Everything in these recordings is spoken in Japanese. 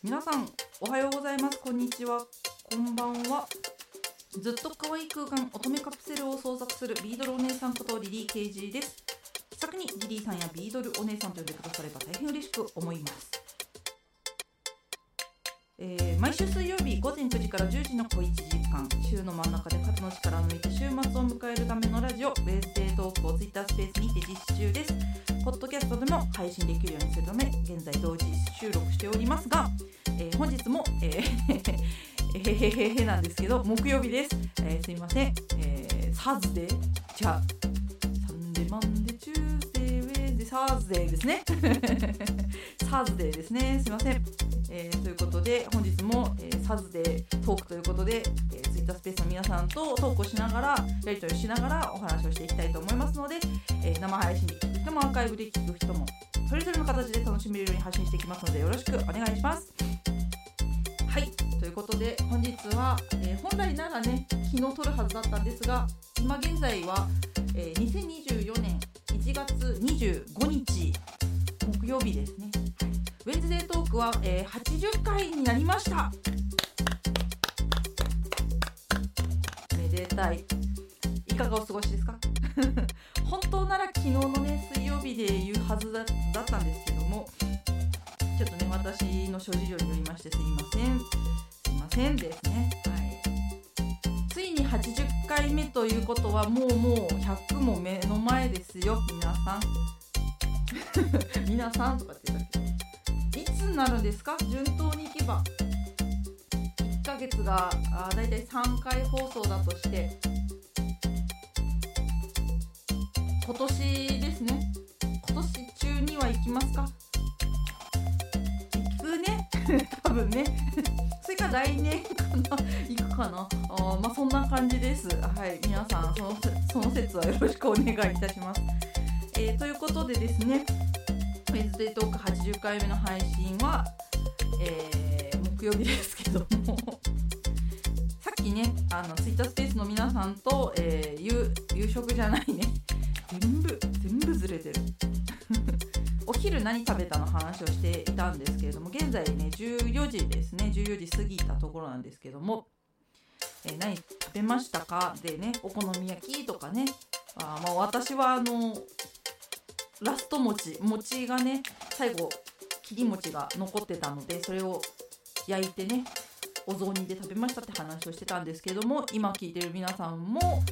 皆さんおはようございます。こんにちは。こんばんは。ずっと可愛い空間乙女カプセルを創作するビードルお姉さんことリリー KG です。先にリリーさんやビードルお姉さんと呼んでくだされば大変嬉しく思います。えー毎週水曜日午前9時から10時の小1時間週の真ん中で肩の力を抜いて週末を迎えるためのラジオ「ウェンズデートーク」をツイッタースペースにて実施中です。ポッドキャストでも配信できるようにするため現在同時収録しておりますが、えー本日も、えーえへへへへなんですけど木曜日です、えーすいません、えー、 Thursday。じゃあ Sunday Monday Tuesday Wednesday Thursday ですね。Thursday ですね。すいません。えーということで本日も、えー Thursday Talk ということで、えー、ツイッタースペースの皆さんとトークをしながらやり取りしながらお話をしていきたいと思いますので、えー生配信で聞く人もアーカイブで聞く人もそれぞれの形で楽しめるように発信していきますのでよろしくお願いします。はいということで本日は、えー本来ならね昨日撮るはずだったんですが今現在は、えー2024年1月25日木曜日ですね。ズデートークは、えー80回になりました。めでたい。いかがお過ごしですか？本当なら昨日のね水曜日で言うはずだだったんですけどもちょっとね私の諸事情によりましてすいません。すいませんですね。はい。ついに80回目ということはもうもう100も目の前ですよ。皆さん。皆さんとかって言ったけ？どなるんですか？順当にいけば。1ヶ月があだいたい3回放送だとして。今年ですね。今年中には行きますか？行くね。多分ね。それか来年かな。行くかな。あまあそんな感じです。はい。皆さんそのその説はよろしくお願いいたします、えーということでですね。ウェンズデートーク80回目の配信は、えー木曜日ですけども。さっきねあのツイッタースペースの皆さんと、えー夕夕食じゃないね。全部全部ずれてる。お昼何食べたの話をしていたんですけれども現在ね14時ですね。14時過ぎたところなんですけども、えー何食べましたか？でねお好み焼きとかね。あまあ私はあのラスト餅餅がね最後切り餅が残ってたのでそれを焼いてねお雑煮で食べましたって話をしてたんですけども今聞いてる皆さんも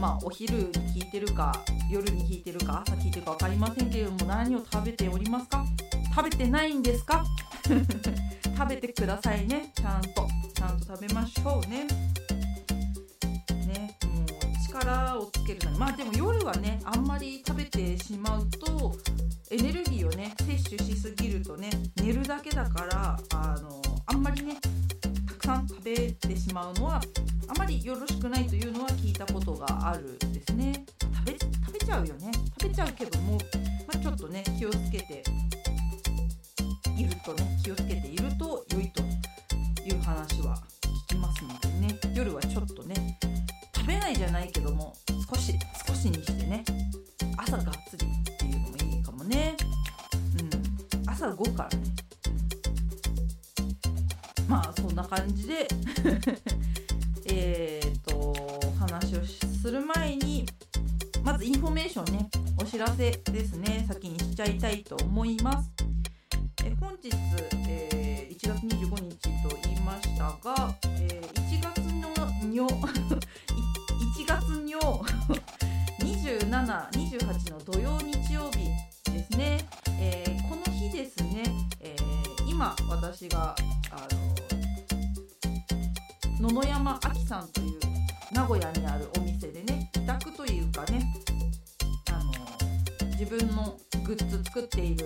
まあお昼に聞いてるか夜に聞いてるか朝聞いてるか分かりませんけれども何を食べておりますか？食べてないんですか？食べてくださいね。ちゃんとちゃんと食べましょうね。力をつけるのにまあでも夜はねあんまり食べてしまうとエネルギーをね摂取しすぎるとね寝るだけだからあのあんまりねたくさん食べてしまうのはあまりよろしくないというのは聞いたことがあるんですね。食べ食べちゃうよね。食べちゃうけども、まあ、ちょっとね気をつけているとね気をつけていると良いという話はないけども少し少しにしてね朝がっつりっていうのもいいかもね。うん。朝動くからね、うんまあそんな感じで えっと話をする前にまずインフォメーションねお知らせですね先にしちゃいたいと思います。ッ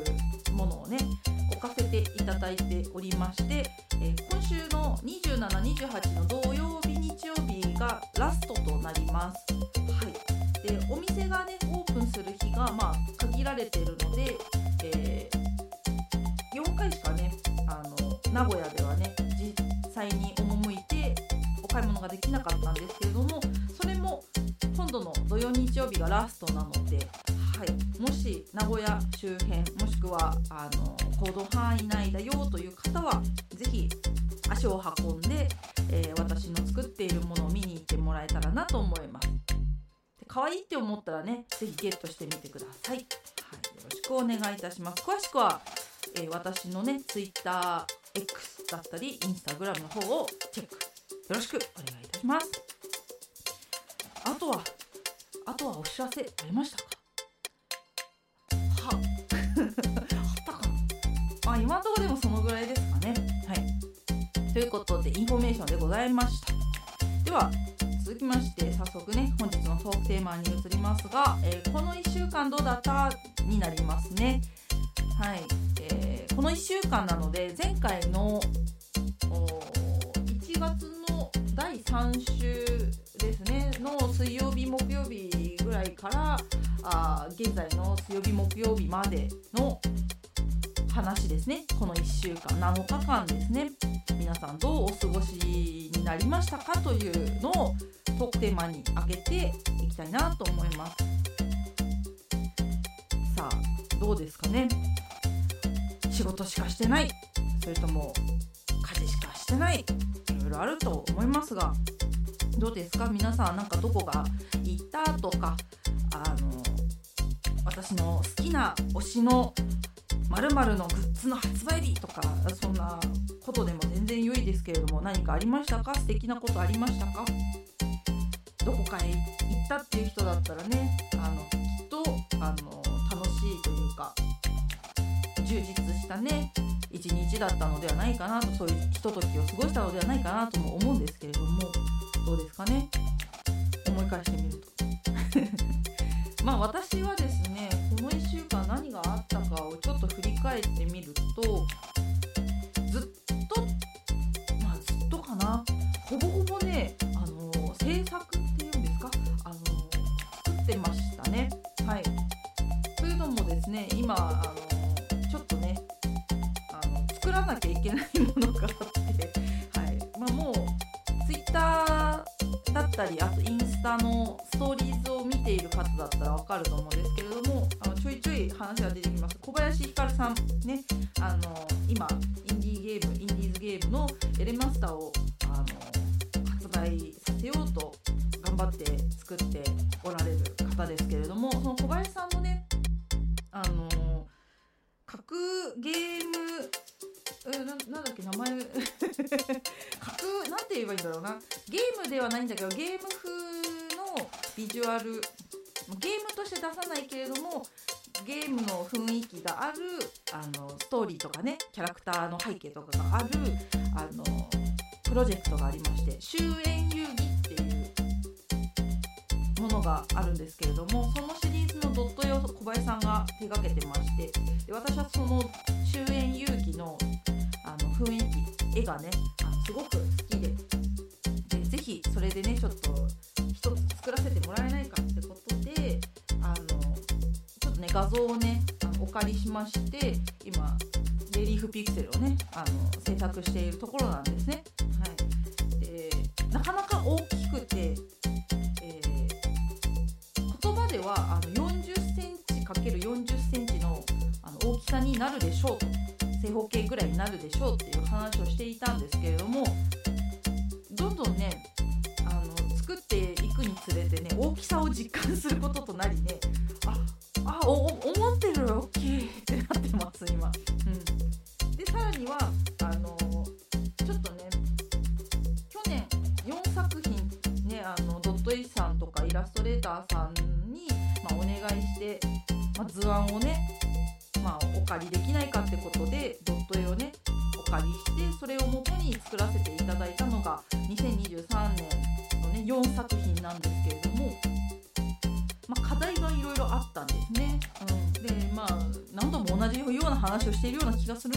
ったらね是非ゲットしてみてください、はい、よろしくお願いいたします。詳しくは、えー、私のね TwitterX だったり Instagram の方をチェック。よろしくお願いいたします。あとはあとはお知らせありましたか？はあったかな。あ今のところでもそのぐらいですかね。はい。ということでインフォメーションでございました。では続きまして早速ね本日のトークテーマに移りますが、えー、この1週間どうだった？になりますね。はい、えー、この1週間なので前回の1月の第3週ですねの水曜日木曜日ぐらいからあ現在の水曜日木曜日までの話ですね。この1週間7日間ですね。皆さんどうお過ごしになりましたかというのをトークテーマに挙げていきたいなと思います。さあどうですかね。仕事しかしてない。それとも家事しかしてない。いろいろあると思いますが。どうですか？皆さんなんかどこが行ったとか。あの私の好きな推しの〇〇のグッズの発売日とかそんなことでも全然良いですけれども何かありましたか？素敵なことありましたか？どこかへ行ったっていう人だったらねあのきっとあの楽しいというか充実したね一日だったのではないかなとそういうひとときを過ごしたのではないかなとも思うんですけれどもどうですかね？思い返してみると。まあ私はですねこの1週間何があったかをちょっと振り返ってみるとずっとまあずっとかな。ほぼほぼねあの制作っていうんですか？あの作ってましたね。はい。というのもですね今あのちょっとねあの作らなきゃいけないものがあってはい。まあもう Twitter だったりあとインスタのストーリーズを見ている方だったらわかると思うんですけれどレマスターをあの発売させようと頑張って作っておられる方ですけれどもその小林さんのねあの格ゲームななんだっけ名前。格なんて言えばいいんだろうな。ゲームではないんだけどゲーム風のビジュアルねキャラクターの背景とかがあるあのプロジェクトがありまして終焉遊戯っていうものがあるんですけれどもそのシリーズのドット絵を小林さんが手がけてましてで私はその終焉遊戯のあの雰囲気絵がねあのすごく好きででぜひそれでねちょっと一つ作らせてもらえないかってことであのちょっとね画像をねお借りしまして今フピクセルをねあの制作しているところなんですね。はい、でなかなか大きくて、えー、言葉ではあの40センチ ×40 センチのあの大きさになるでしょうと正方形ぐらいになるでしょうっていう話をしていたんですけれどもどんどんねあの作っていくにつれてね大きさを実感することとなりね話を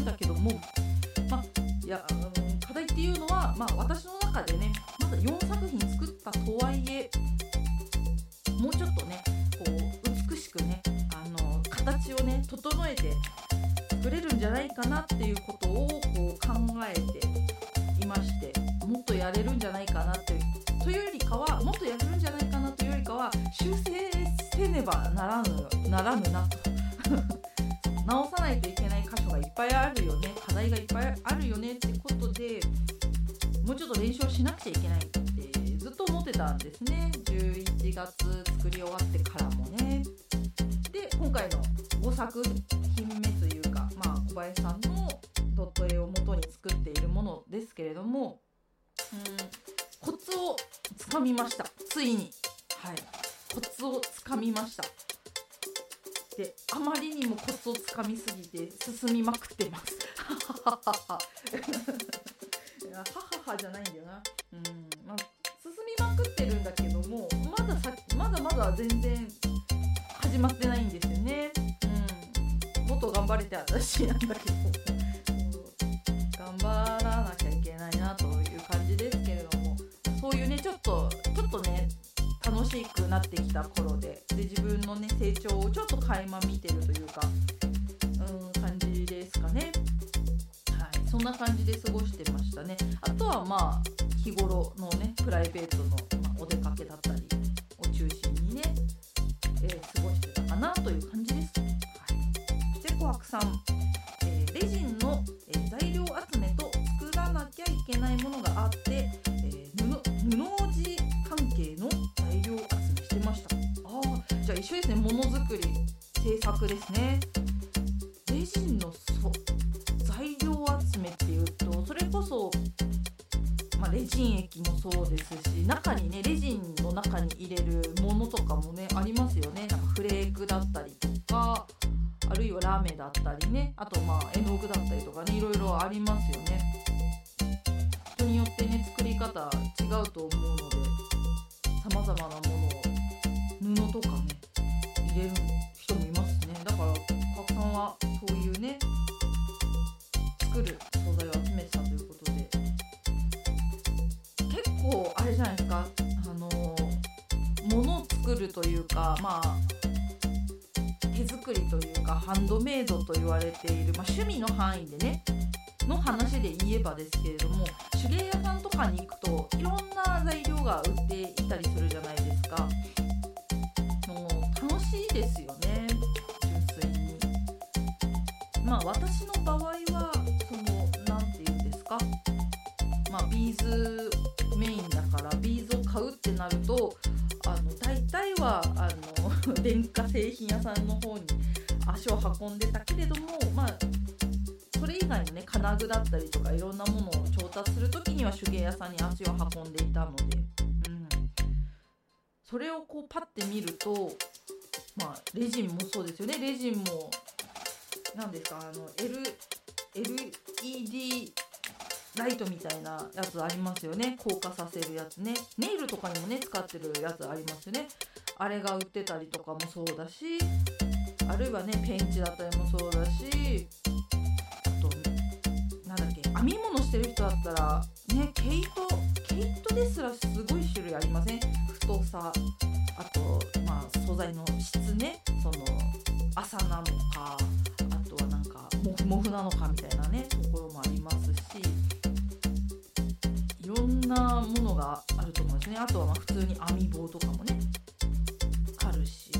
張れて私なんだけど頑張らなきゃいけないなという感じですけれどもそういうねちょっとちょっとね楽しくなってきた頃でで自分のね成長をちょっと垣間見てるというかうん感じですかね。はい。そんな感じで過ごしてましたね。あとはまあ日頃のねプライベートの、まあ、お出かけだったりを中心にね、えー、過ごしてたかなという感じさん、えー、レジンの、えー、材料集めと作らなきゃいけないものがあって、えー、布布地関係の材料集めしてました。ああじゃあ一緒ですね。ものづくり制作ですね。私の場合はその何て言うんですか？まあビーズメインだからビーズを買うってなるとあの大体はあの 電化製品屋さんの方に足を運んでたけれどもまあそれ以外のね金具だったりとかいろんなものを調達する時には手芸屋さんに足を運んでいたので、うん、それをこうパッて見るとまあレジンもそうですよね。レジンも何ですか？あの、L、LED ライトみたいなやつありますよね。硬化させるやつね。ネイルとかにもね使ってるやつありますよね。あれが売ってたりとかもそうだしあるいはねペンチだったりもそうだしあとなんだっけ編み物してる人だったらね毛糸毛糸ですらすごい種類ありません？太さあとまあ素材の質ね。その麻なのかモフモフなのかみたいなねところもありますしいろんなものがあると思うんですね。あとはまあ普通に編み棒とかもねあるし。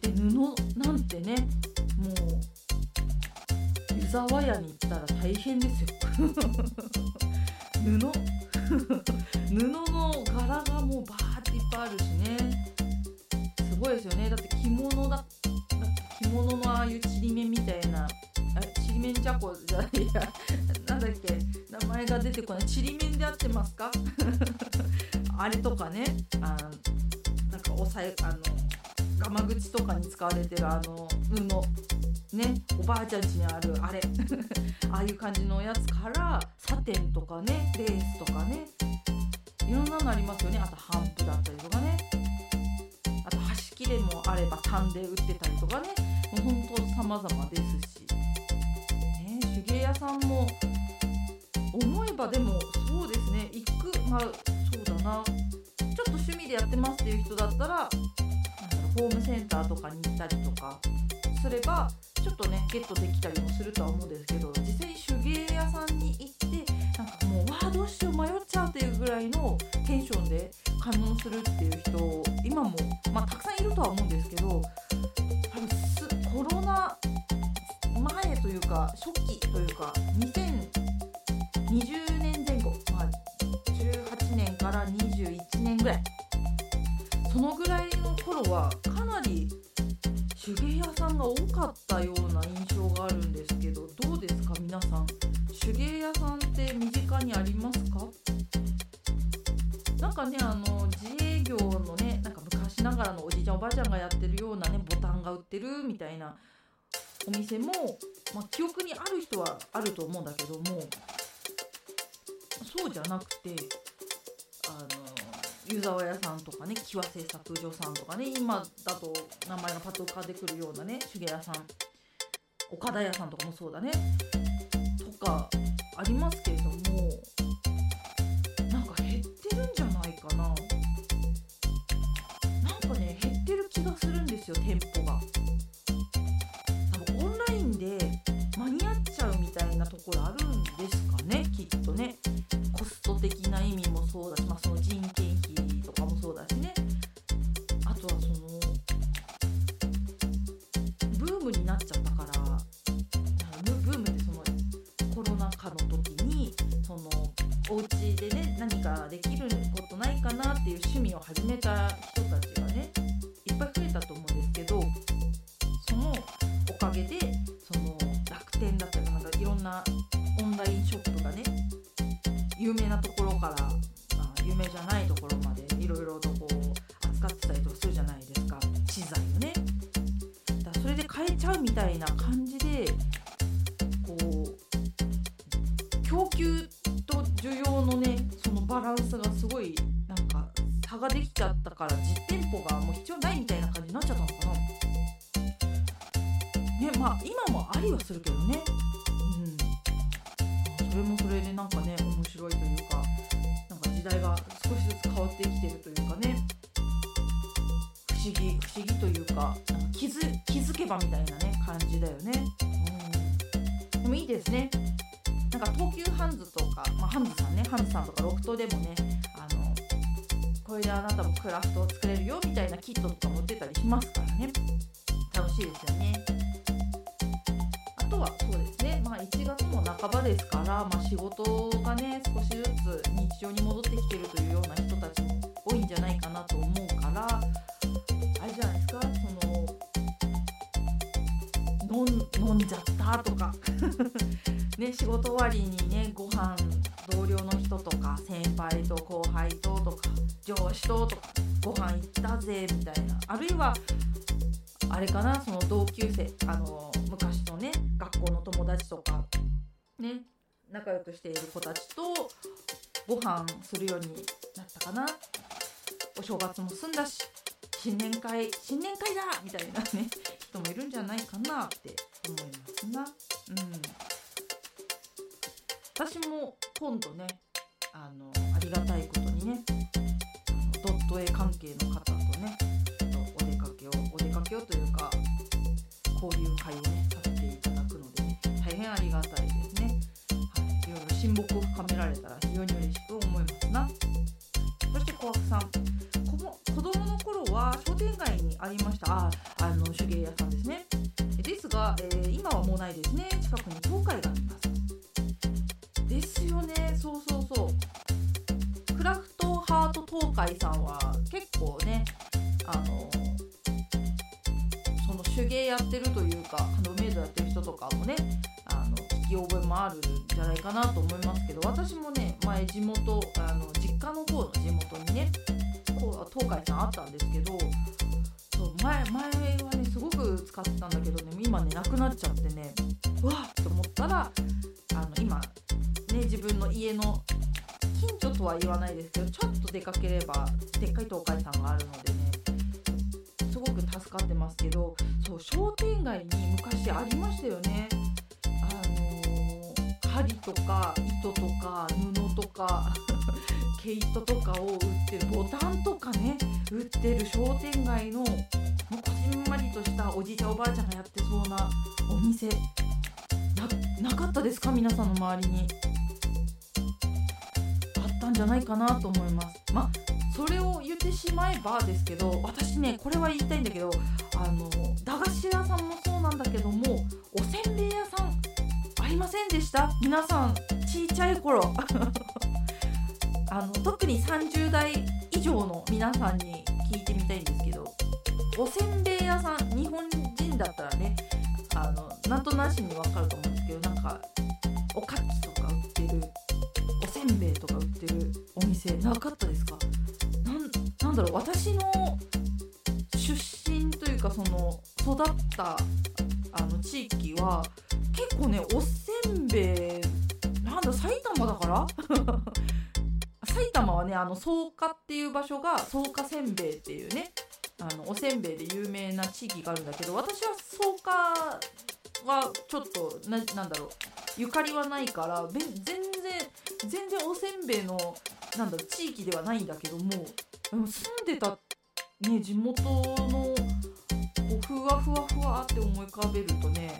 で布なんてねもう湯沢屋に行ったら大変ですよ。布 布の柄がもうバーっていっぱいあるしね。すごいですよね。だって着物だ着物のああいうちりめんみたいな。あちりめんじゃこじゃないや。なんだっけ。名前が出てこない。ちりめんで合ってますか？あれとかね。あなんかおさえあのガマ口とかに使われてるあの布。ね。おばあちゃん家にあるあれ。ああいう感じのやつからサテンとかね。レースとかね。いろんなのありますよね。あとハンプだったりとかね。あと端切れもあれば単で売ってたりとかね。もうほんと様々ですし、ね、手芸屋さんも思えばでもそうですね。行くまあそうだな。ちょっと趣味でやってますっていう人だったらなんだろうホームセンターとかに行ったりとかすればちょっとねゲットできたりもするとは思うんですけど実際に手芸屋さんに行ってなんかもうわあどうしよう迷っちゃうっていうぐらいのテンションで買い物するっていう人今も、まあ、たくさんいるとは思うんですけど多分すコロナ前というか初期というか2020年前後、まあ、18年から21年ぐらい。そのぐらいの頃はかなり手芸屋さんが多かったような印象があるんですなんかねあの自営業のねなんか昔ながらのおじいちゃんおばあちゃんがやってるようなねボタンが売ってるみたいなお店も、まあ、記憶にある人はあると思うんだけどもそうじゃなくてあの湯沢屋さんとかね木和製作所さんとかね今だと名前がパッと浮かんでくるようなね手芸屋さん岡田屋さんとかもそうだねとかありますけれどもかな。なんかね減ってる気がするんですよ店舗が。多分オンラインで間に合っちゃうみたいなところあるんですかねきっとね。味クラフトを作れるよみたいなキットとかも売ってたりしますからね。楽しいですよね。あとはそうですね、まあ、1月も半ばですから、まあ、仕事がね少しずつ日常に戻ってきてるというような人たちも多いんじゃないかなと思うからあれじゃないですか？その飲んんじゃったとか。ね仕事終わりにねご飯同僚の人とか先輩と後輩ととか上司ととかご飯行ったぜみたいな。あるいはあれかなその同級生あの昔のね学校の友達とかね仲良くしている子たちとご飯するようになったかな。お正月も済んだし新年会新年会だみたいなね人もいるんじゃないかなって思いますな。うん。私も今度ねあのありがたいことにねドット絵関係の方とねちょっとお出かけをお出かけをというか交流会をねさせていただくのでね大変ありがたいですね、はい、いろいろ親睦を深められたら非常に嬉しく思います。なそして小悪さん。子供の頃は商店街にありました。ああの手芸屋さんですね。ですが、えー今はもうないですね。海さんは結構ねあのその手芸やってるというかハンドメイドやってる人とかもねあの聞き覚えもあるんじゃないかなと思いますけど私もね前地元あの実家の方の地元にねこう東海さんあったんですけどそう前前はねすごく使ってたんだけどね今ねなくなっちゃってねうわっと思ったらあの今ね自分の家の近所とは言わないですけどちょっと出かければでっかい東海さんがあるのでねすごく助かってますけどそう商店街に昔ありましたよね。あのー針とか糸とか布とか毛糸とかを売ってるボタンとかね売ってる商店街のもうこじんまりとしたおじいちゃんおばあちゃんがやってそうなお店。なかったですか？皆さんの周りに。じゃないかなと思います。まあそれを言ってしまえばですけど私ねこれは言いたいんだけどあの駄菓子屋さんもそうなんだけどもおせんべい屋さんありませんでした？皆さんちいちゃい頃。あの特に30代以上の皆さんに聞いてみたいんですけどおせんべい屋さん日本人だったらねあのなんとなしにわかると思うんですけどなんかおかきとか売ってるおせんべいとか売ってるお店なかったですか？なんなんだろう私の出身というかその育ったあの地域は結構ねおせんべいなんだ埼玉だから？埼玉はねあの草加っていう場所が草加せんべいっていうねあのおせんべいで有名な地域があるんだけど私は草加はちょっとななんだろうゆかりはないから全然全然おせんべいのなんだろ地域ではないんだけどもでも住んでた、ね、地元のこうふわふわふわって思い浮かべるとね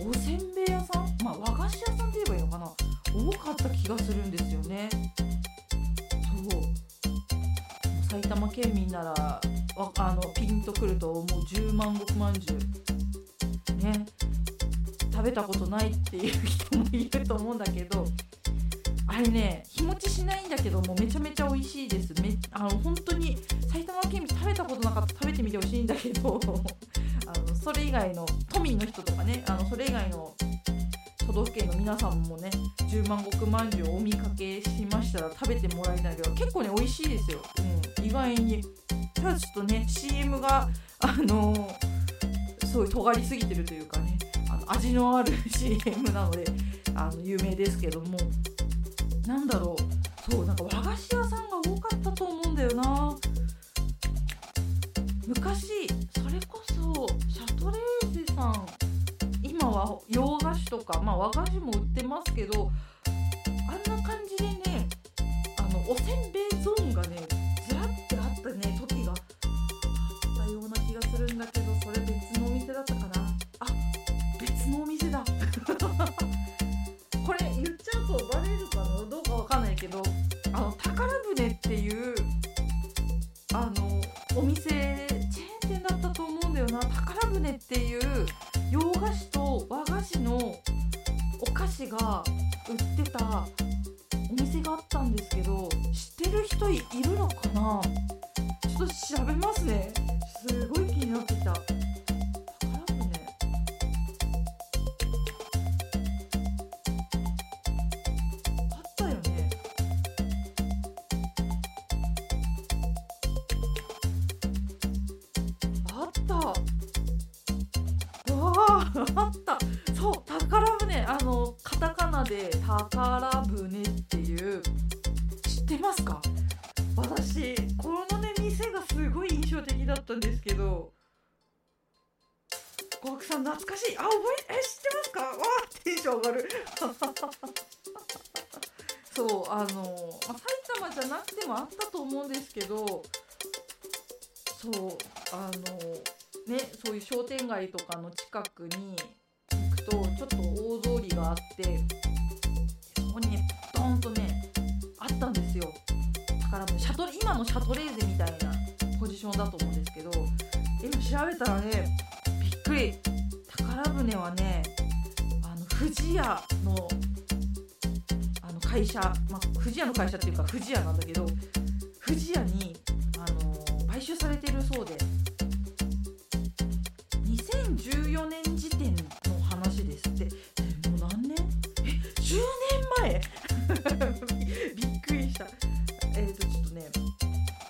おせんべい屋さんまあ和菓子屋さんって言えばいいのかな多かった気がするんですよね。そう。埼玉県民ならあのピンとくるともう。10万石まんじゅう。ね。食べたことないっていう人もいると思うんだけどあれね日持ちしないんだけどもめちゃめちゃ美味しいです。めあの本当に埼玉県民食べたことなかった食べてみてほしいんだけど あのそれ以外の都民の人とかねあのそれ以外の都道府県の皆さんもね10万石まんじゅうお見かけしましたら食べてもらいたいけど結構ね美味しいですよ、うん、意外に。ただちょっとね CM があのー、すごい尖りすぎてるというかねあの味のある CM なのであの有名ですけども。なんだろう。そうなんか和菓子屋さんが多かったと思うんだよな。昔それこそシャトレーゼさん。今は洋菓子とか、まあ、和菓子も売ってますけど小悪さん懐かしい。あ覚ええ知ってますか？わあテンション上がる。そうあの、まあ、埼玉じゃなくてもあったと思うんですけどそうあのねそういう商店街とかの近くに行くとちょっと大通りがあってそこにねドーンとねあったんですよ。宝船シャトレ今のシャトレーゼみたいなポジションだと思うんですけど今調べたらねくり宝船はねあの富士屋のあの会社、まあ、富士屋の会社っていうか富士屋なんだけど富士屋にあの買収されてるそうで。2014年時点の話ですって。もう何年？え10年前？びっくりした。えっ、とちょっとね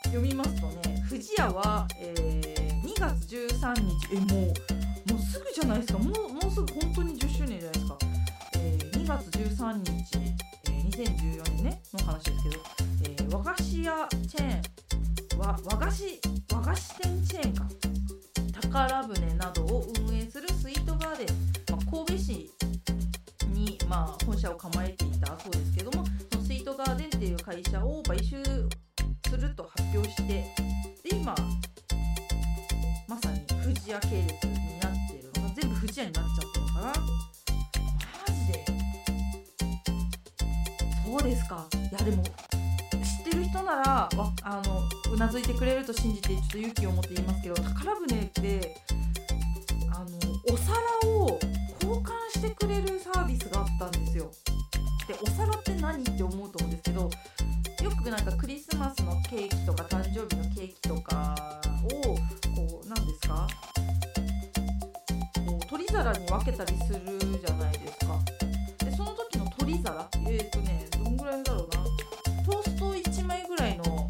読みますとね富士屋は、えー2月13日。えもうけたりするじゃないですか。でその時の取り皿？えっ、ー、とねどんぐらいだろうな。トースト1枚ぐらいの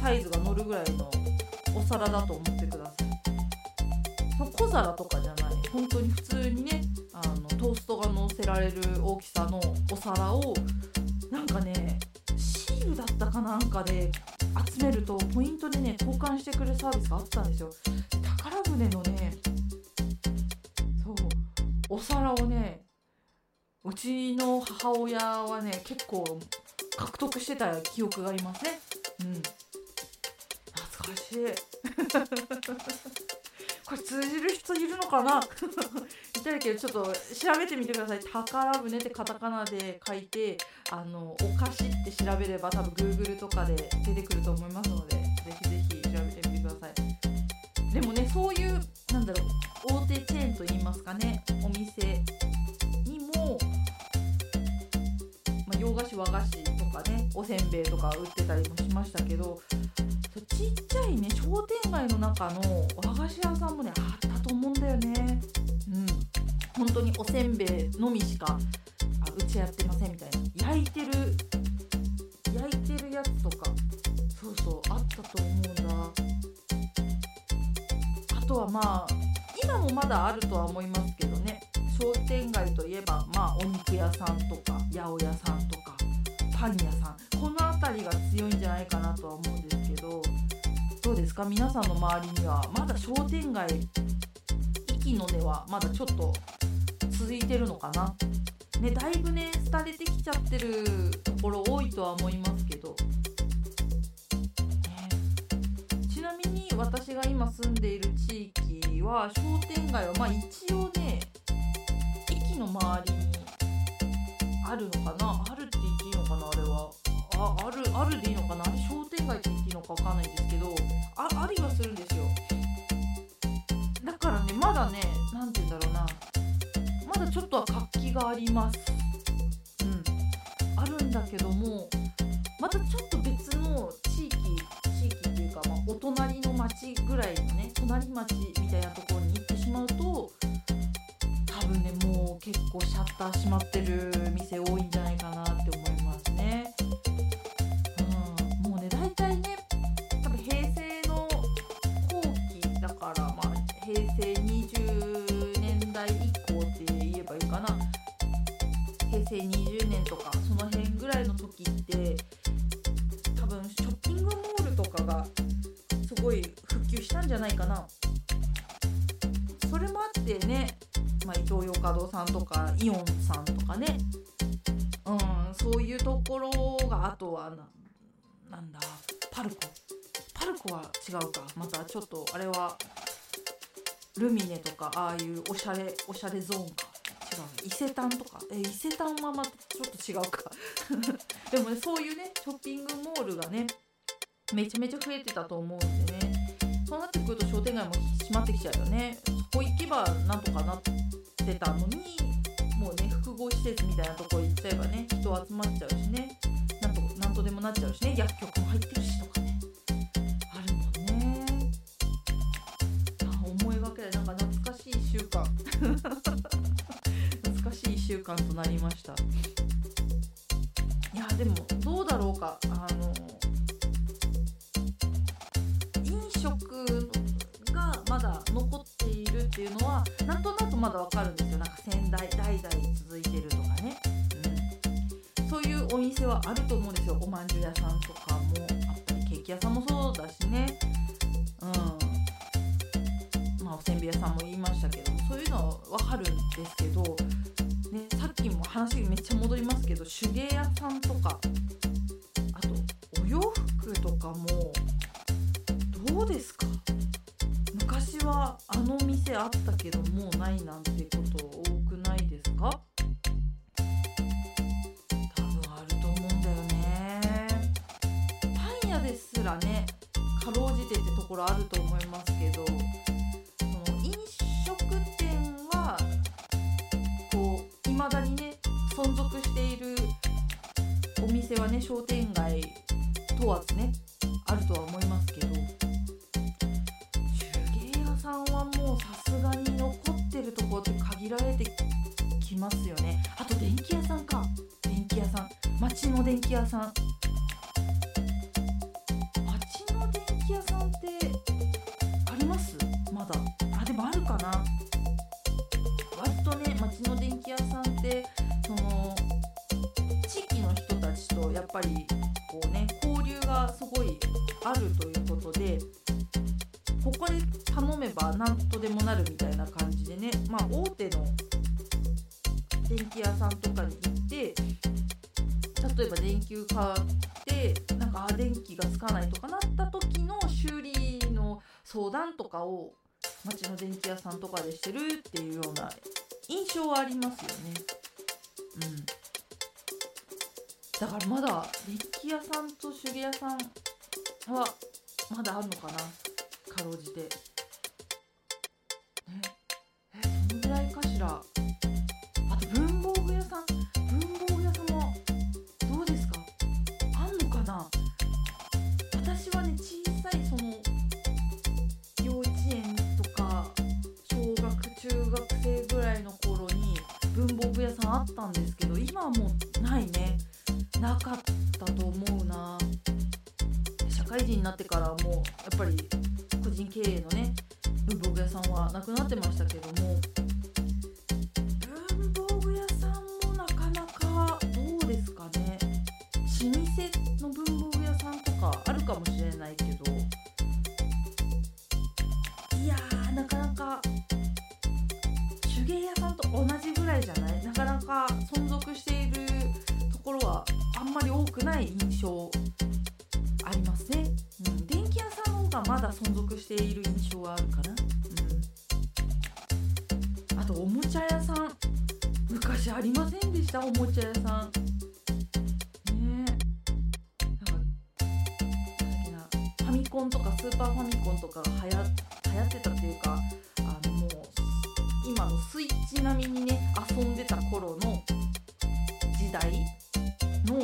サイズが乗るぐらいのお皿だと思ってください。そ小皿とかじゃない。本当に普通にねあのトーストが乗せられる大きさのお皿をなんかねシールだったかなんかで集めるとポイントでね交換してくれるサービスがあったんですよ。母親はね結構獲得してた記憶がありますね。うん。懐かしい。これ通じる人いるのかな？言ったらけどちょっと調べてみてください。宝船ってカタカナで書いてあのお菓子って調べれば多分 Google とかで出てくると思いますのでぜひぜひ調べてみてください。でもねそういうなんだろう大手チェーンといいますかねお店洋菓子和菓子とかねおせんべいとか売ってたりもしましたけどそちっちゃいね商店街の中の和菓子屋さんもねあったと思うんだよね。うん。本当におせんべいのみしかあうちやってませんみたいな。焼いてる焼いてるやつとかそうそうあったと思うんだ。あとはまあ今もまだあるとは思いますけどね。商店街といえばまあお肉屋さんとか。パン屋さん。この辺りが強いんじゃないかなとは思うんですけどどうですか？皆さんの周りにはまだ商店街息の根はまだちょっと続いてるのかな？ねだいぶね廃れてきちゃってるところ多いとは思いますけど、ね、ちなみに私が今住んでいる地域は商店街はまあ一応ね駅の周りにあるのかな？あるって言っていいかなあれは。ああるあるでいいのかな？あれ商店街って言っていいのかわかんないんですけどあありはするんですよ。だからねまだね何て言うんだろうな。まだちょっとは活気があります。うん。あるんだけどもまたちょっと別の地域地域っていうか、まあ、お隣の町ぐらいのね隣町みたいなところに行ってしまうと多分ねもう結構シャッター閉まってる店多いんじゃないかなって思いますまあ、イトーヨーカドーさんとかイオンさんとかね、うん、そういうところがあとはななんだパルコ。パルコは違うか。またちょっとあれはルミネとかああいうおしゃれおしゃれゾーンか。違う伊勢丹とか。え伊勢丹はまたちょっと違うか。でもねそういうねショッピングモールがねめちゃめちゃ増えてたと思うんでね。そうなってくると商店街も閉まってきちゃうよね。そこ行けばなんとかなってたのにもうね複合施設みたいなとこ行っちゃえばね人集まっちゃうしね。なんとなんとでもなっちゃうしね。薬局も入ってるしとかね。あるもんね。あ思いがけない。なんか懐かしい1週間。懐かしい1週間となりました。いやでもどうだろうか。あのっていうのはなんとなくまだわかるんですよ。なんか先代代々続いてるとかね、うん、そういうお店はあると思うんですよ。おまんじゅう屋さんとかもあったりケーキ屋さんもそうだしね。うん。まあおせんべい屋さんも言いましたけどもそういうのはわかるんですけどねさっきも話めっちゃ戻りますけど手芸あったけども。屋さん。町の電気屋さんってあります？まだ。あでもあるかな。割とね町の電気屋さんってその地域の人たちとやっぱりこうね交流がすごいあるということでここで頼めば何とでもなるみたいな感じでねまあ大手の電気屋さんとかに行例えば電球買ってなんかあ電気がつかないとかなった時の修理の相談とかを町の電気屋さんとかでしてるっていうような印象はありますよね。うんだからまだ電気屋さんと手芸屋さんはまだあるのかなかろうじて。ね、えそのぐらいかしら？あったんですけど今はもうないね。なかったと思うな。社会人になってからもうやっぱり個人経営のね文房具屋さんはなくなってましたけども文房具屋さんもなかなかどうですかね。老舗の文房具屋さんとかあるかもしれないけどいやーなかなか手芸屋さんと同じぐらいじゃないなか存続しているところはあんまり多くない印象ありますね、うん、電気屋さんの方がまだ存続している印象はあるかな、うん、あとおもちゃ屋さん昔ありませんでした？おもちゃ屋さん。ねえ。なんかファミコンとかスーパーファミコンとかが流行流行ってたっていうかあのもう今のスイッチ並みにね遊んでた頃の時代の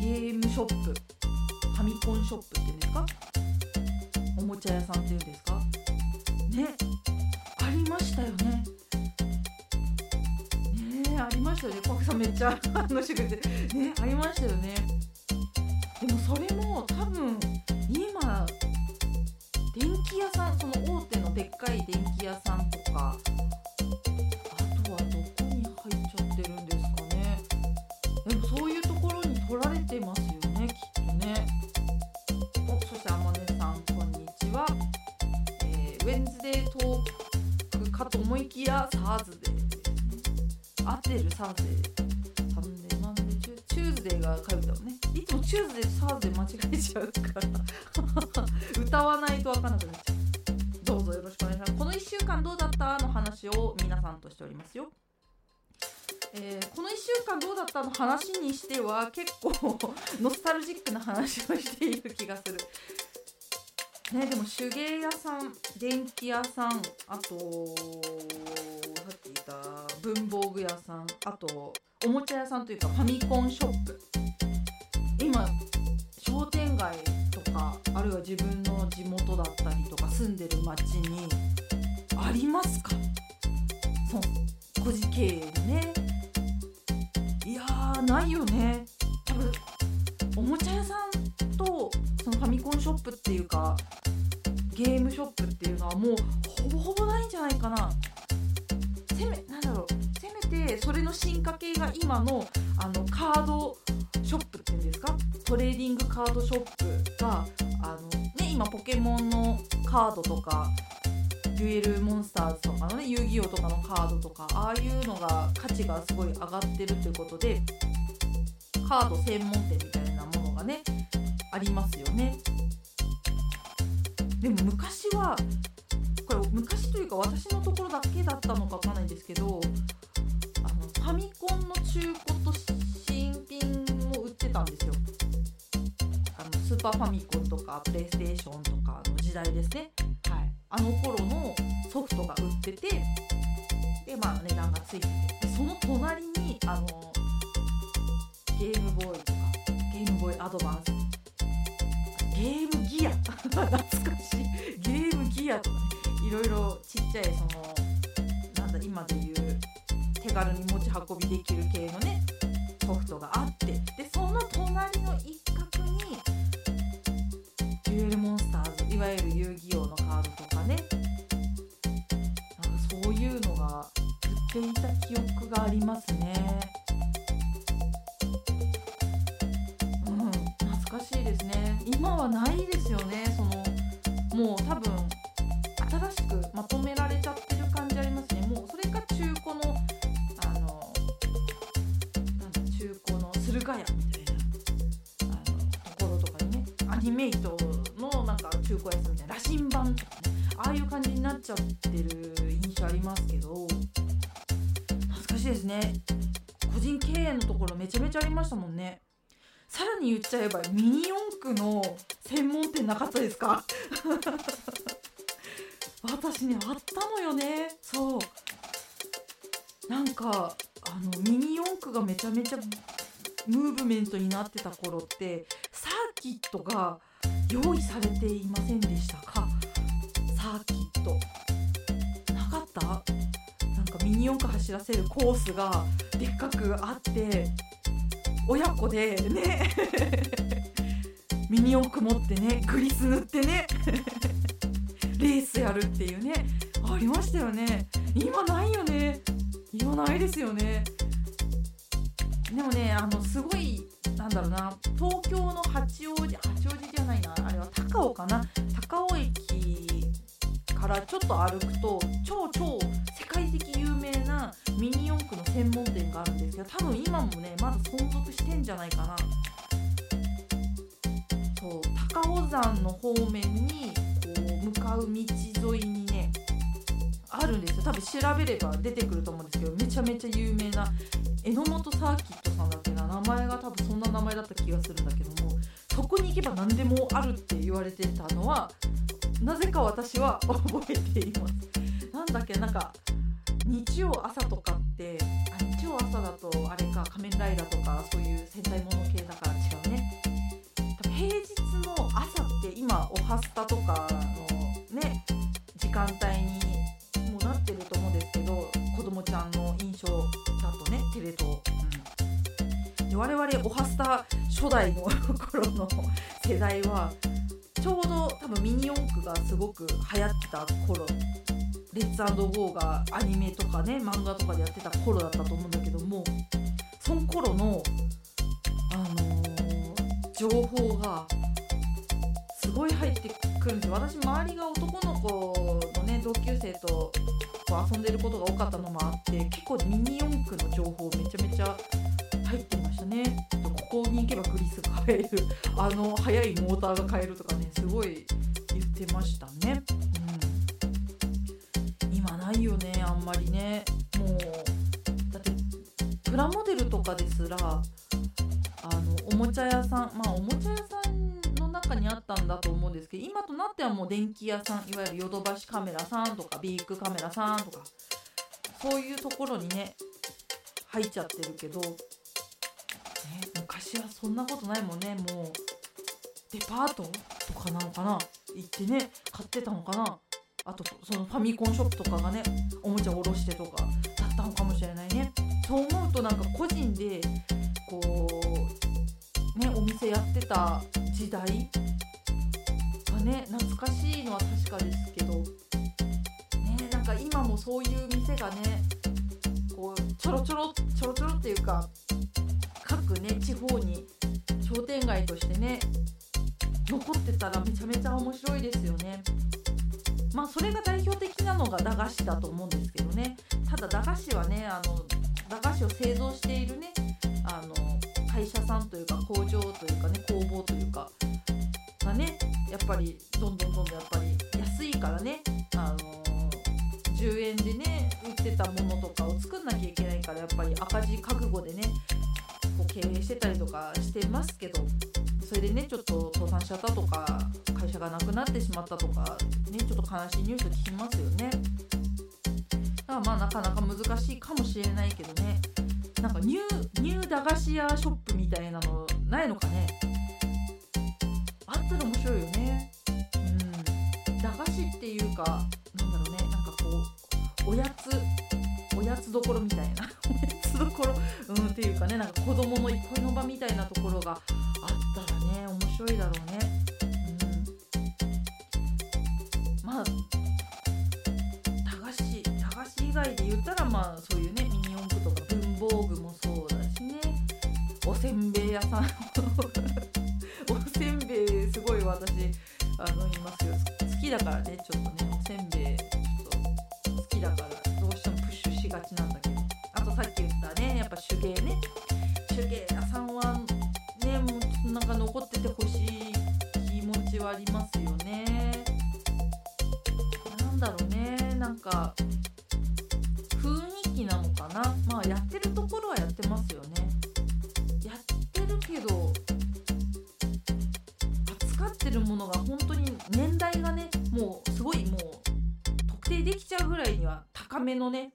ゲームショップファミコンショップっていうんですか？おもちゃ屋さんっていうんですか？ねありましたよね。ねありましたよね。パクさんめっちゃ反応しくて。ねありましたよね。でもそれも多分今電気屋さんその大手のでっかい電気屋さんとかThursday。ですね合ってる Thursday。Sunday Monday Tu- Tuesday が火曜日だもんね。いつも Tuesday と Thursday 間違えちゃうから。歌わないとわかんなくなっちゃう。どうぞよろしくお願いします。この1週間どうだった？の話を皆さんとしておりますよ。えーこの1週間どうだった？の話にしては結構ノスタルジックな話をしている気がする。ね、でも手芸屋さん電気屋さんあと文房具屋さんあとおもちゃ屋さんというかファミコンショップ。今商店街とかあるいは自分の地元だったりとか住んでる町にありますか？その個人経営ね。いやーないよね。多分おもちゃ屋さんとそのファミコンショップっていうかゲームショップっていうのはもうほぼほぼないんじゃないかな。せめなんだろう。てそれの進化系が今のあのカードショップっていうんですか？トレーディングカードショップがあのね今ポケモンのカードとかデュエルモンスターズとかのね遊戯王とかのカードとかああいうのが価値がすごい上がってるということでカード専門店みたいなものがねありますよね。でも昔はこれ昔というか私のところだけだったのかわかんないんですけどァミコンの中古と新品も売ってたんですよ。あのスーパーファミコンとかプレイステーションとかの時代ですね。はい。あの頃のソフトが売っててでまあ値段がついてて。その隣にあのゲームボーイとかゲームボーイアドバンス。ゲームギア。懐かしい。ゲームギアとかね。いろいろちっちゃいそのなんだ今でいう手軽に持ち運びできる系のねソフトがあってでその隣の一角にデュエルモンスターズいわゆる遊戯王のカードとかねなんかそういうのが売っていた記憶がありますね。うん、懐かしいですね。今はないですよねそのもう多分新しくちゃえばミニ四駆の専門店なかったですか？私ねあったのよね。そう。なんかあのミニ四駆がめちゃめちゃムーブメントになってた頃ってサーキットが用意されていませんでしたか？サーキット。なかった？なんかミニ四駆走らせるコースがでっかくあって親子でね。ミニ四駆持ってねグリス塗ってね。レースやるっていうね。ありましたよね。今ないよね。今ないですよね。でもねあのすごいなんだろうな。東京の八王子八王子じゃないな。あれは高尾かな。高尾駅からちょっと歩くと超超ミニ四駆の専門店があるんですけど多分今もねまだ存続してんじゃないかな。そう高尾山の方面にこう向かう道沿いにねあるんですよ。多分調べれば出てくると思うんですけどめちゃめちゃ有名な榎本サーキットさんだっけな名前が多分そんな名前だった気がするんだけどもそこに行けば何でもあるって言われてたのはなぜか私は覚えています。なんだっけなんか日曜朝とかってあ日曜朝だとあれか仮面ライダーとかそういう戦隊もの系だから違うね。平日の朝って今おはスタとかのね時間帯にもなってると思うんですけど子供ちゃんの印象だとねテレ東、うん、で我々おはスタ初代の頃の 世代はちょうど多分ミニ四駆がすごく流行ってた頃レッツゴーがアニメとかね漫画とかでやってた頃だったと思うんだけどもその頃のあのー情報がすごい入ってくるんですよ。私周りが男の子のね同級生とこう遊んでることが多かったのもあって結構ミニ四駆の情報めちゃめちゃ入ってましたね。ここに行けばグリスが買える。あの速いモーターが買えるとかねすごい言ってましたね、ないよねあんまりね。もうだってプラモデルとかですらあのおもちゃ屋さんまあおもちゃ屋さんの中にあったんだと思うんですけど今となってはもう電気屋さんいわゆるヨドバシカメラさんとかビッグカメラさんとかそういうところにね入っちゃってるけど、ね、昔はそんなことないもんね。もうデパートとかなのかな行ってね買ってたのかな。あとそのファミコンショップとかがねおもちゃを卸してとかだったのかもしれないねそう思うとなんか個人でこうねお店やってた時代がね懐かしいのは確かですけどねなんか今もそういう店がねこうちょろちょろちょろちょろっていうか各ね地方に商店街としてね残ってたらめちゃめちゃ面白いですよね。まあそれが代表的なのが駄菓子だと思うんですけどね。ただ駄菓子はねあの駄菓子を製造しているねあの会社さんというか工場というかね工房というかがねやっぱりどんどんどんどんやっぱり安いからねあの10円でね売ってたものとかを作んなきゃいけないからやっぱり赤字覚悟でねこう経営してたりとかしてますけどそれでねちょっと倒産しちゃったとかがなくなってしまったとかねちょっと悲しいニュース聞きますよね。だからまあなかなか難しいかもしれないけどね。なんかニューニュー駄菓子屋ショップみたいなのないのかね。あったら面白いよね。うん。駄菓子っていうかなんだろうね。なんかこうおやつおやつどころみたいな。おやつどころうんっていうかね。なんか子供の憩いの場みたいなところがあったらね面白いだろうね。まあ駄菓子駄菓子以外で言ったらまあそういうねミニ四駆とか文房具もそうだしね。おせんべい屋さんおせんべいすごい私あの言いますよ。好きだからねちょっとねおせんべいちょっと好きだからどうしてもプッシュしがちなんだけど。あとさっき言ったねやっぱ手芸ね。手芸屋さんはねもうなんか残っててほしい気持ちはありますよね。なんだろうね。なんか雰囲気なのかな。まあやってるところはやってますよね。やってるけど扱ってるものが本当に年代がねもうすごいもう特定できちゃうぐらいには高めのね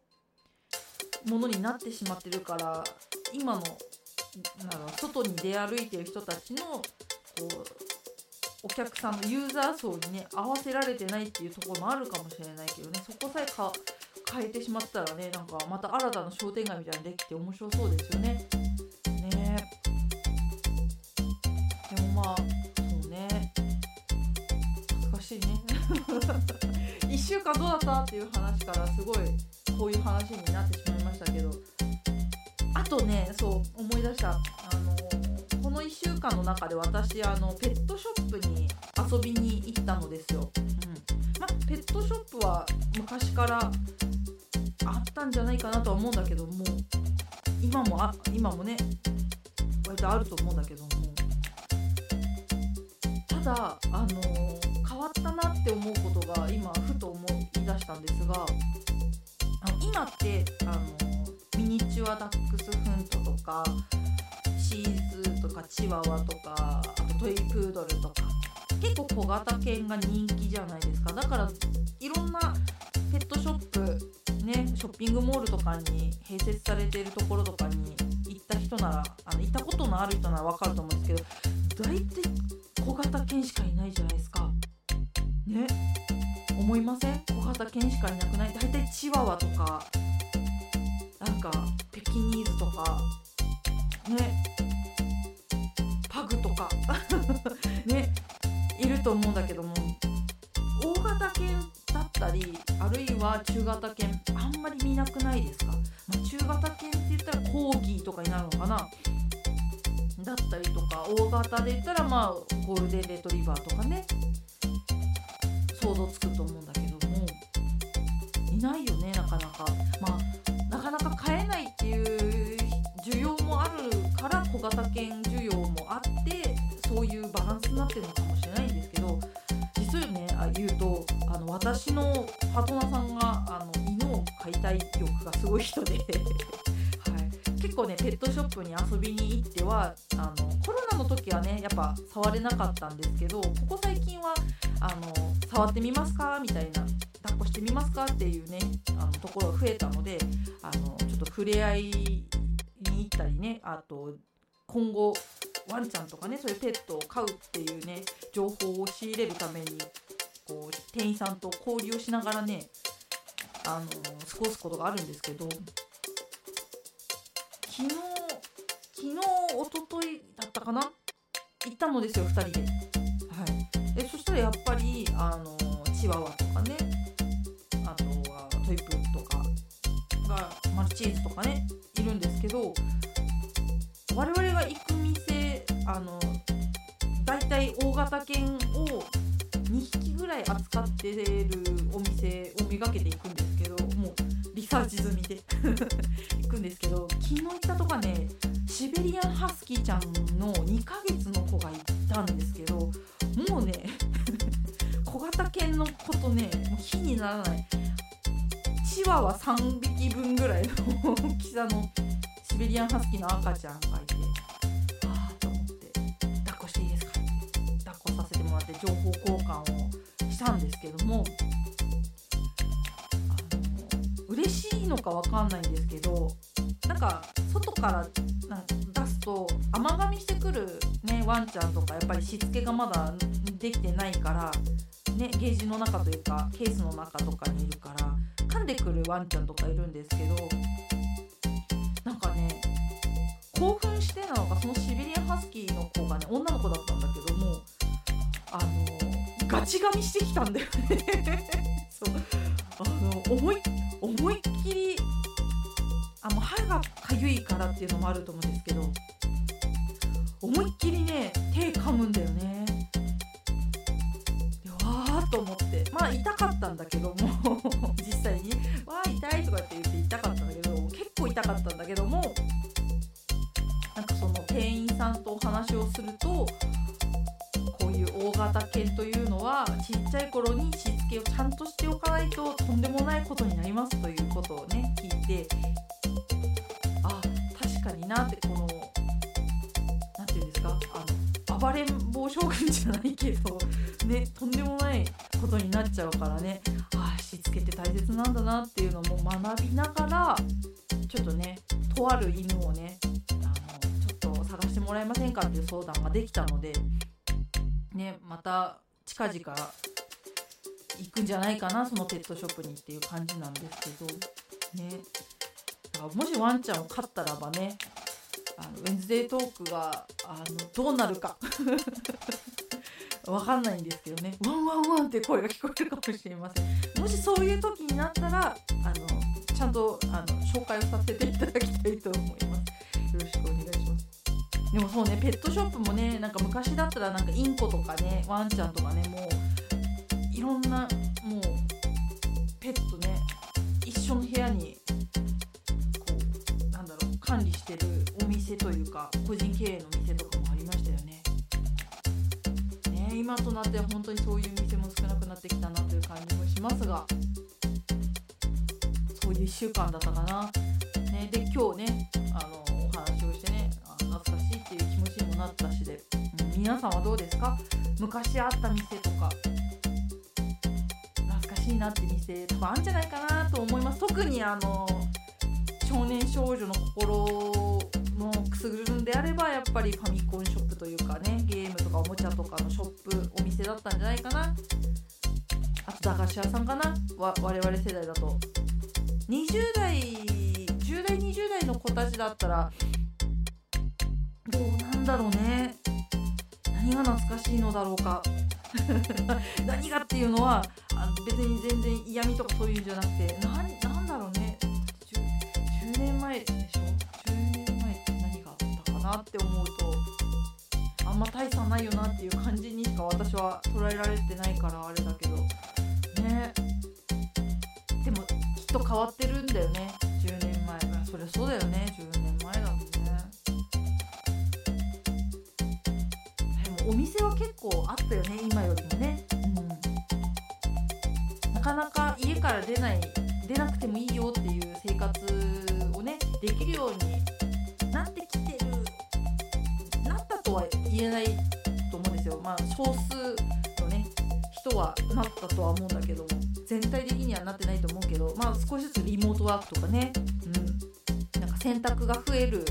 ものになってしまってるから今のなんだ外に出歩いてる人たちのこうお客さんのユーザー層にね合わせられてないっていうところもあるかもしれないけどねそこさえか変えてしまったらねなんかまた新たな商店街みたいにできて面白そうですよね。ね。でもまあそうね。懐かしいね。1週間どうだったっていう話からすごいこういう話になってしまいましたけど。あとねそう思い出した。あのの1週間の中で私あのペットショップに遊びに行ったのですよ。うんまあ、ペットショップは昔からあったんじゃないかなとは思うんだけども今もあ今もね割とあると思うんだけどもただあの変わったなって思うことが今ふと思い出したんですがあの今ってあのミニチュアダックスフントとかシーズとかチワワとかあとトイプードルとか。結構小型犬が人気じゃないですか。だからいろんなペットショップねショッピングモールとかに併設されているところとかに行った人ならあの行ったことのある人なら分かると思うんですけど大体小型犬しかいないじゃないですか。ね？思いません？小型犬しかいなくない？大体チワワとかなんかペキニーズとか。ね？は中型犬あんまり見なくないですか、まあ、中型犬って言ったらコーギーとかになるのかな？だったりとか大型で言ったらまあゴールデンレトリバーとかね。想像つくと思うんだけどもいないよねなかなか。まあなかなか飼えないっていう需要もあるから小型犬人で、はい、結構ねペットショップに遊びに行ってはあのコロナの時はねやっぱ触れなかったんですけどここ最近はあの触ってみますか？みたいな抱っこしてみますか？っていうねあのところが増えたのであのちょっと触れ合いに行ったりねあと今後ワンちゃんとかねそういうペットを飼うっていうね情報を仕入れるためにこう店員さんと交流をしながらねあの過ごすことがあるんですけど昨日昨日一昨日だったかな？行ったのですよ2人で。はい、でそしたらやっぱりあのチワワとかねあとはトイプーとかがマルチーズとかねいるんですけど我々が行く店あのだいたい大型犬を2匹ぐらい扱ってるお店をめがけていくんですけどもうリサーチ済みで。行くんですけど昨日行ったとかねシベリアンハスキーちゃんの2ヶ月の子がいたんですけどもうね 小型犬の子とねもう比にならない。チワワ3匹分ぐらいの大きさのシベリアンハスキーの赤ちゃんがいてああと思って抱っこしていいですか？って抱っこさせてもらって情報交換を。したんですけども嬉しいのかわかんないんですけどなんか外から出すと甘噛みしてくる、ね、ワンちゃんとかやっぱりしつけがまだできてないから、ね、ゲージの中というかケースの中とかにいるから噛んでくるワンちゃんとかいるんですけどなんかね興奮してなのかそのシベリアンハスキーの子がね女の子だったんだけどもあのガチ噛みしてきたんだよね。そうあの思い思いっきりあもう歯がかゆいからっていうのもあると思うんですけど思いっきりね手噛むんだよね。でわーと思ってまあ痛かったんだけども実際に「わー痛い」とかって言って痛かったんだけど結構痛かったんだけどもなんかその店員さんとお話をすると大型犬というのはちっちゃい頃にしつけをちゃんとしておかないととんでもないことになりますということをね聞いてあ確かになってこの何て言うんですかあの暴れん坊将軍じゃないけどねとんでもないことになっちゃうからねあしつけって大切なんだなっていうのも学びながらちょっとねとある犬をねあのちょっと探してもらえませんかっていう相談ができたのでねまた近々行くんじゃないかなそのペットショップにっていう感じなんですけどね。だからもしワンちゃんを飼ったらばねあのウェンズデートークがあのどうなるか。わかんないんですけどね。ワンワンワンって声が聞こえるかもしれません。もしそういう時になったらあのちゃんとあの紹介をさせていただきたいと思います。よろしくお願いします。でもそうねペットショップもねなんか昔だったらなんかインコとかねワンちゃんとかねもういろんなもうペットね一緒の部屋にこうなんだろう管理してるお店というか個人経営の店とかもありましたよね。ね今となっては本当にそういう店も少なくなってきたなという感じもしますがそういう1週間だったかな。ね、で今日ねちにもなったしで、うん。皆さんはどうですか？昔あった店とか。懐かしいなって店。多分あるんじゃないかなと思います。特にあの少年少女の心のくすぐるんであればやっぱりファミコンショップというかねゲームとかおもちゃとかのショップお店だったんじゃないかな。あと駄菓子屋さんかな。わ我々世代だと。20代10代20代の子たちだったらどうなんだろうね。何が懐かしいのだろうか。何がっていうのはあの別に全然嫌味とかそういうんじゃなくてなんなんだろうね。10, 10年前でしょ？10年前って何があったかなって思うとあんま大差ないよなっていう感じにしか私は捉えられてないからあれだけど。ね。でもきっと変わってるんだよね。10年前。そりゃそうだよね。10店は結構あったよね今よりもね。うん。なかなか家から出ない出なくてもいいよっていう生活をねできるようになってきてるなったとは言えないと思うんですよ。まあ少数のね人はなったとは思うんだけども全体的にはなってないと思うけどまあ少しずつリモートワークとかね、うん、なんか選択が増える、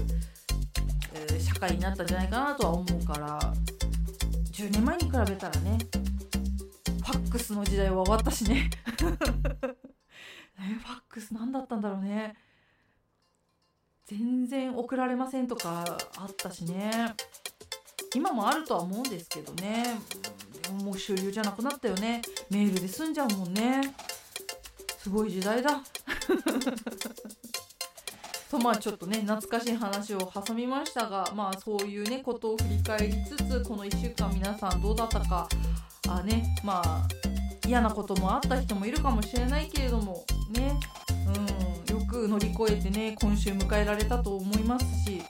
え社会になったんじゃないかなとは思うから。10年前に比べたらねファックスの時代は終わったしね。えファックス何だったんだろうね。全然送られませんとかあったしね。今もあるとは思うんですけどね。でももう主流じゃなくなったよね。メールで済んじゃうもんね。すごい時代だ。とまあちょっとね懐かしい話を挟みましたがまあそういうねことを振り返りつつこの1週間皆さんどうだったかあねまあ嫌なこともあった人もいるかもしれないけれどもねうんよく乗り越えてね今週迎えられたと思いますし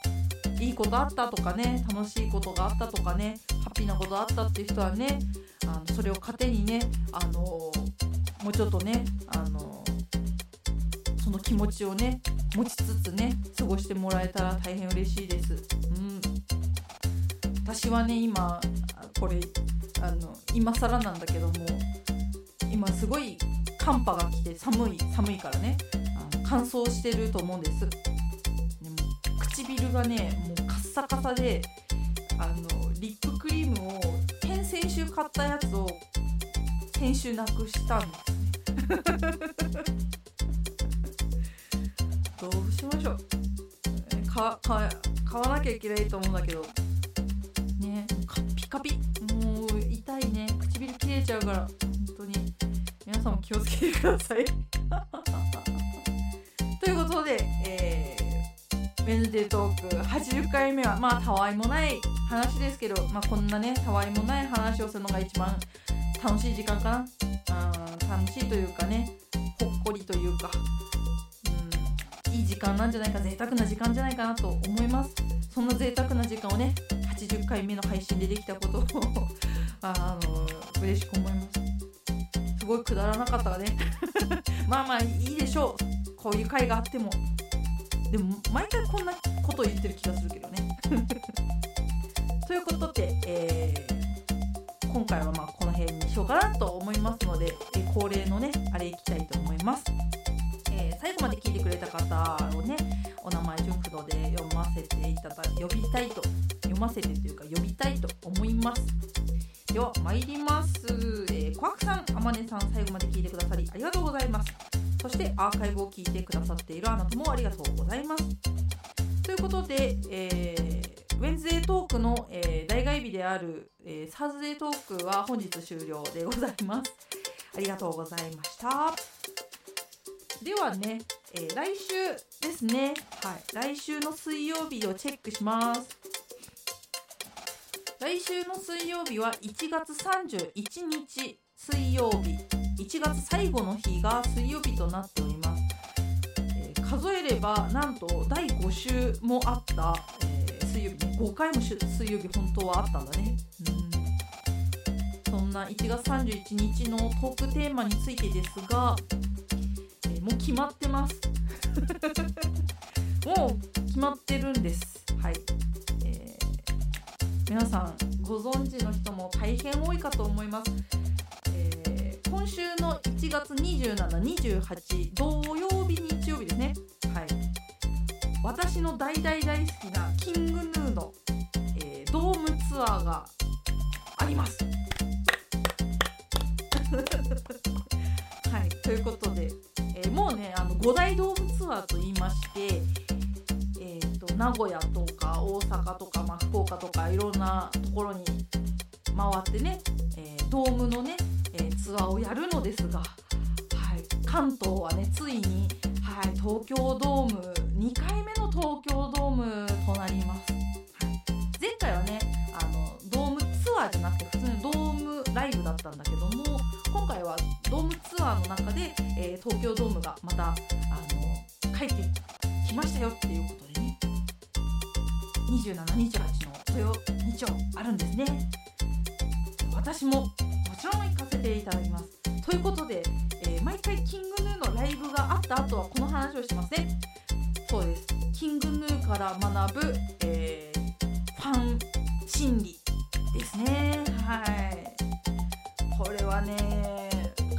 いいことあったとかね楽しいことがあったとかねハッピーなことあったっていう人はねあのそれを糧にねあのもうちょっとねあの気持ちをね持ちつつね過ごしてもらえたら大変嬉しいです。うん、私はね今これあの今更なんだけども今すごい寒波が来て寒い寒いからねあの乾燥してると思うんです。でも唇がねもうカッサカサであのリップクリームを先々週買ったやつを先週なくしたんですね。どうしましょう。かか買わなきゃいけないと思うんだけど。ね。カピカピ。もう痛いね。唇切れちゃうから。本当に。皆さんも気をつけてください。ということで、えーウウェンズデートーク80回目はまあたわいもない話ですけど、まあ、こんなねたわいもない話をするのが一番楽しい時間かな。うん楽しいというかね。ほっこりというか。間なんじゃないか贅沢な時間じゃないかなと思います。そんな贅沢な時間をね80回目の配信でできたことを あの嬉しく思います。すごいくだらなかったがね。まあまあいいでしょう。こういう回があっても。でも毎回こんなこと言ってる気がするけどね。ということで、えー、今回はまあこの辺にしようかなと思いますので、えー、恒例のねあれいきたいと思います、えー、最後まで聞いてくれた方をねお名前順不動で読ませていただき呼びたいと読ませてというか呼びたいと思いますでは参ります、えー、小悪さん、あまねさん最後まで聞いてくださりありがとうございますそしてアーカイブを聞いてくださっているあなたもありがとうございます。ということで、えー、ウェンズデートークの、えー、代替日である、えー、サーズデートークは本日終了でございます。ありがとうございました。ではね、えー、来週ですね、はい、来週の水曜日をチェックします。来週の水曜日は1月31日水曜日。1月最後の日が水曜日となっております、えー、数えればなんと第5週もあった、えー、水曜日に5回も水曜日本当はあったんだね。うん。そんな1月31日のトークテーマについてですが、えー、もう決まってます。もう決まってるんです。はい、えー、皆さんご存知の人も大変多いかと思います。今週の1月2728土曜日日曜日ですね。はい。私の大大大好きなキングヌーの、えー、ドームツアーがあります。はい。ということで、5大ドームツアーと言いましてえーと、名古屋とか大阪とか、まあ、福岡とかいろんなところに回ってね、えー、ドームのねえツアーをやるのですが、はい、関東はねついに、はい、東京ドーム2回目の東京ドームとなります、はい、前回はねなくて普通にドームライブだったんだけども今回はドームツアーの中で、えー、東京ドームがまたあの帰ってきましたよっていうことでね。2728の土曜日曜あるんですね。私もちろん行かせていただきます。ということで、えー、毎回キングヌーのライブがあった後はこの話をしますねそうです。キングヌーから学ぶ、えー、ファン心理。はい。これはね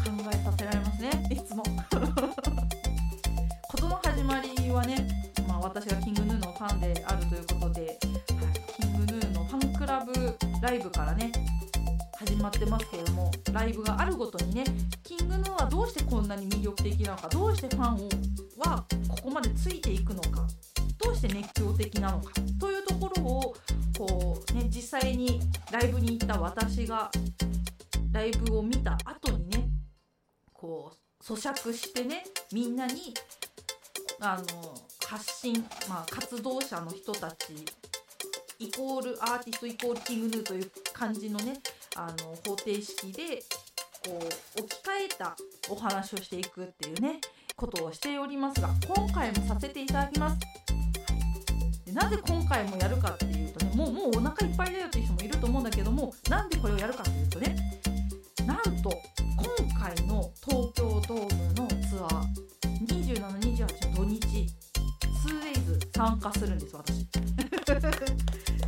考えさせられますね。いつも。事の始まりはね、まあ、私がキングヌーのファンであるということで、はい、キングヌーのファンクラブライブからね始まってますけれどもライブがあるごとにねキングヌーはどうしてこんなに魅力的なのかどうしてファンをはここまでついていくのかどうして熱狂的なのかというライブに行った私がライブを見た後にねこう咀嚼してねみんなにあの発信、まあ、活動者の人たちイコールアーティストイコールキングヌーという感じのねあの方程式でこう置き換えたお話をしていくっていうねことをしておりますが今回もさせていただきます。でなぜ今回もやるかっていうとねもうもうお腹いっぱいだよっていう人もいると思うんだけどもなんでこれをやるかっていうとねなんと今回の東京ドームのツアー2728土日 2days 参加するんです私。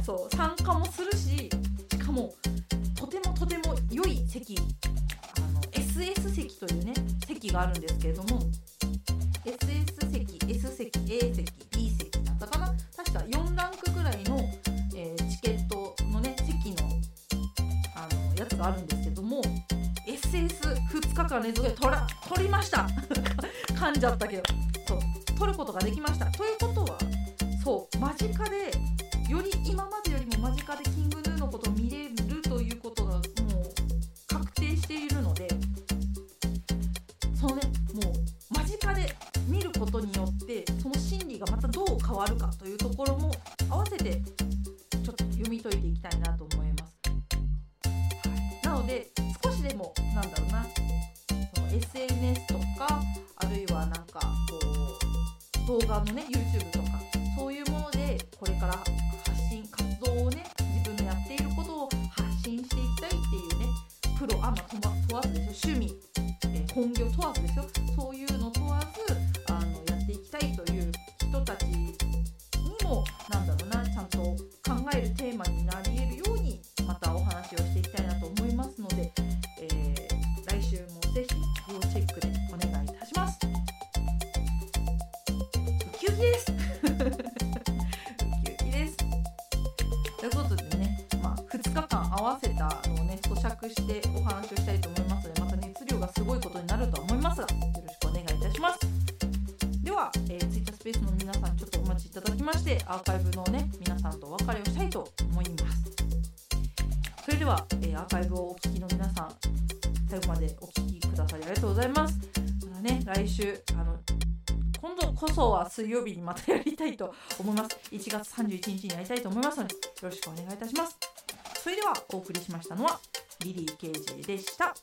そう参加もするししかもとてもとても良い席あの SS 席というね席があるんですけれども SS 席 S 席 A 席 B 席だったかな？確か4ランクつがあるんですけども SS2 日間連続で取ら取りました。噛んじゃったけど。そう。取ることができました。ということはそう間近でより今まで水曜日にまたやりたいと思います。1月31日にやりたいと思います。のでよろしくお願いいたします。それではお送りしましたのはリリー・ケージでした。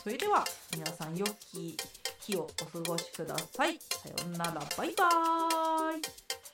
それでは皆さん良き日をお過ごしください。さようなら。バイバーイ。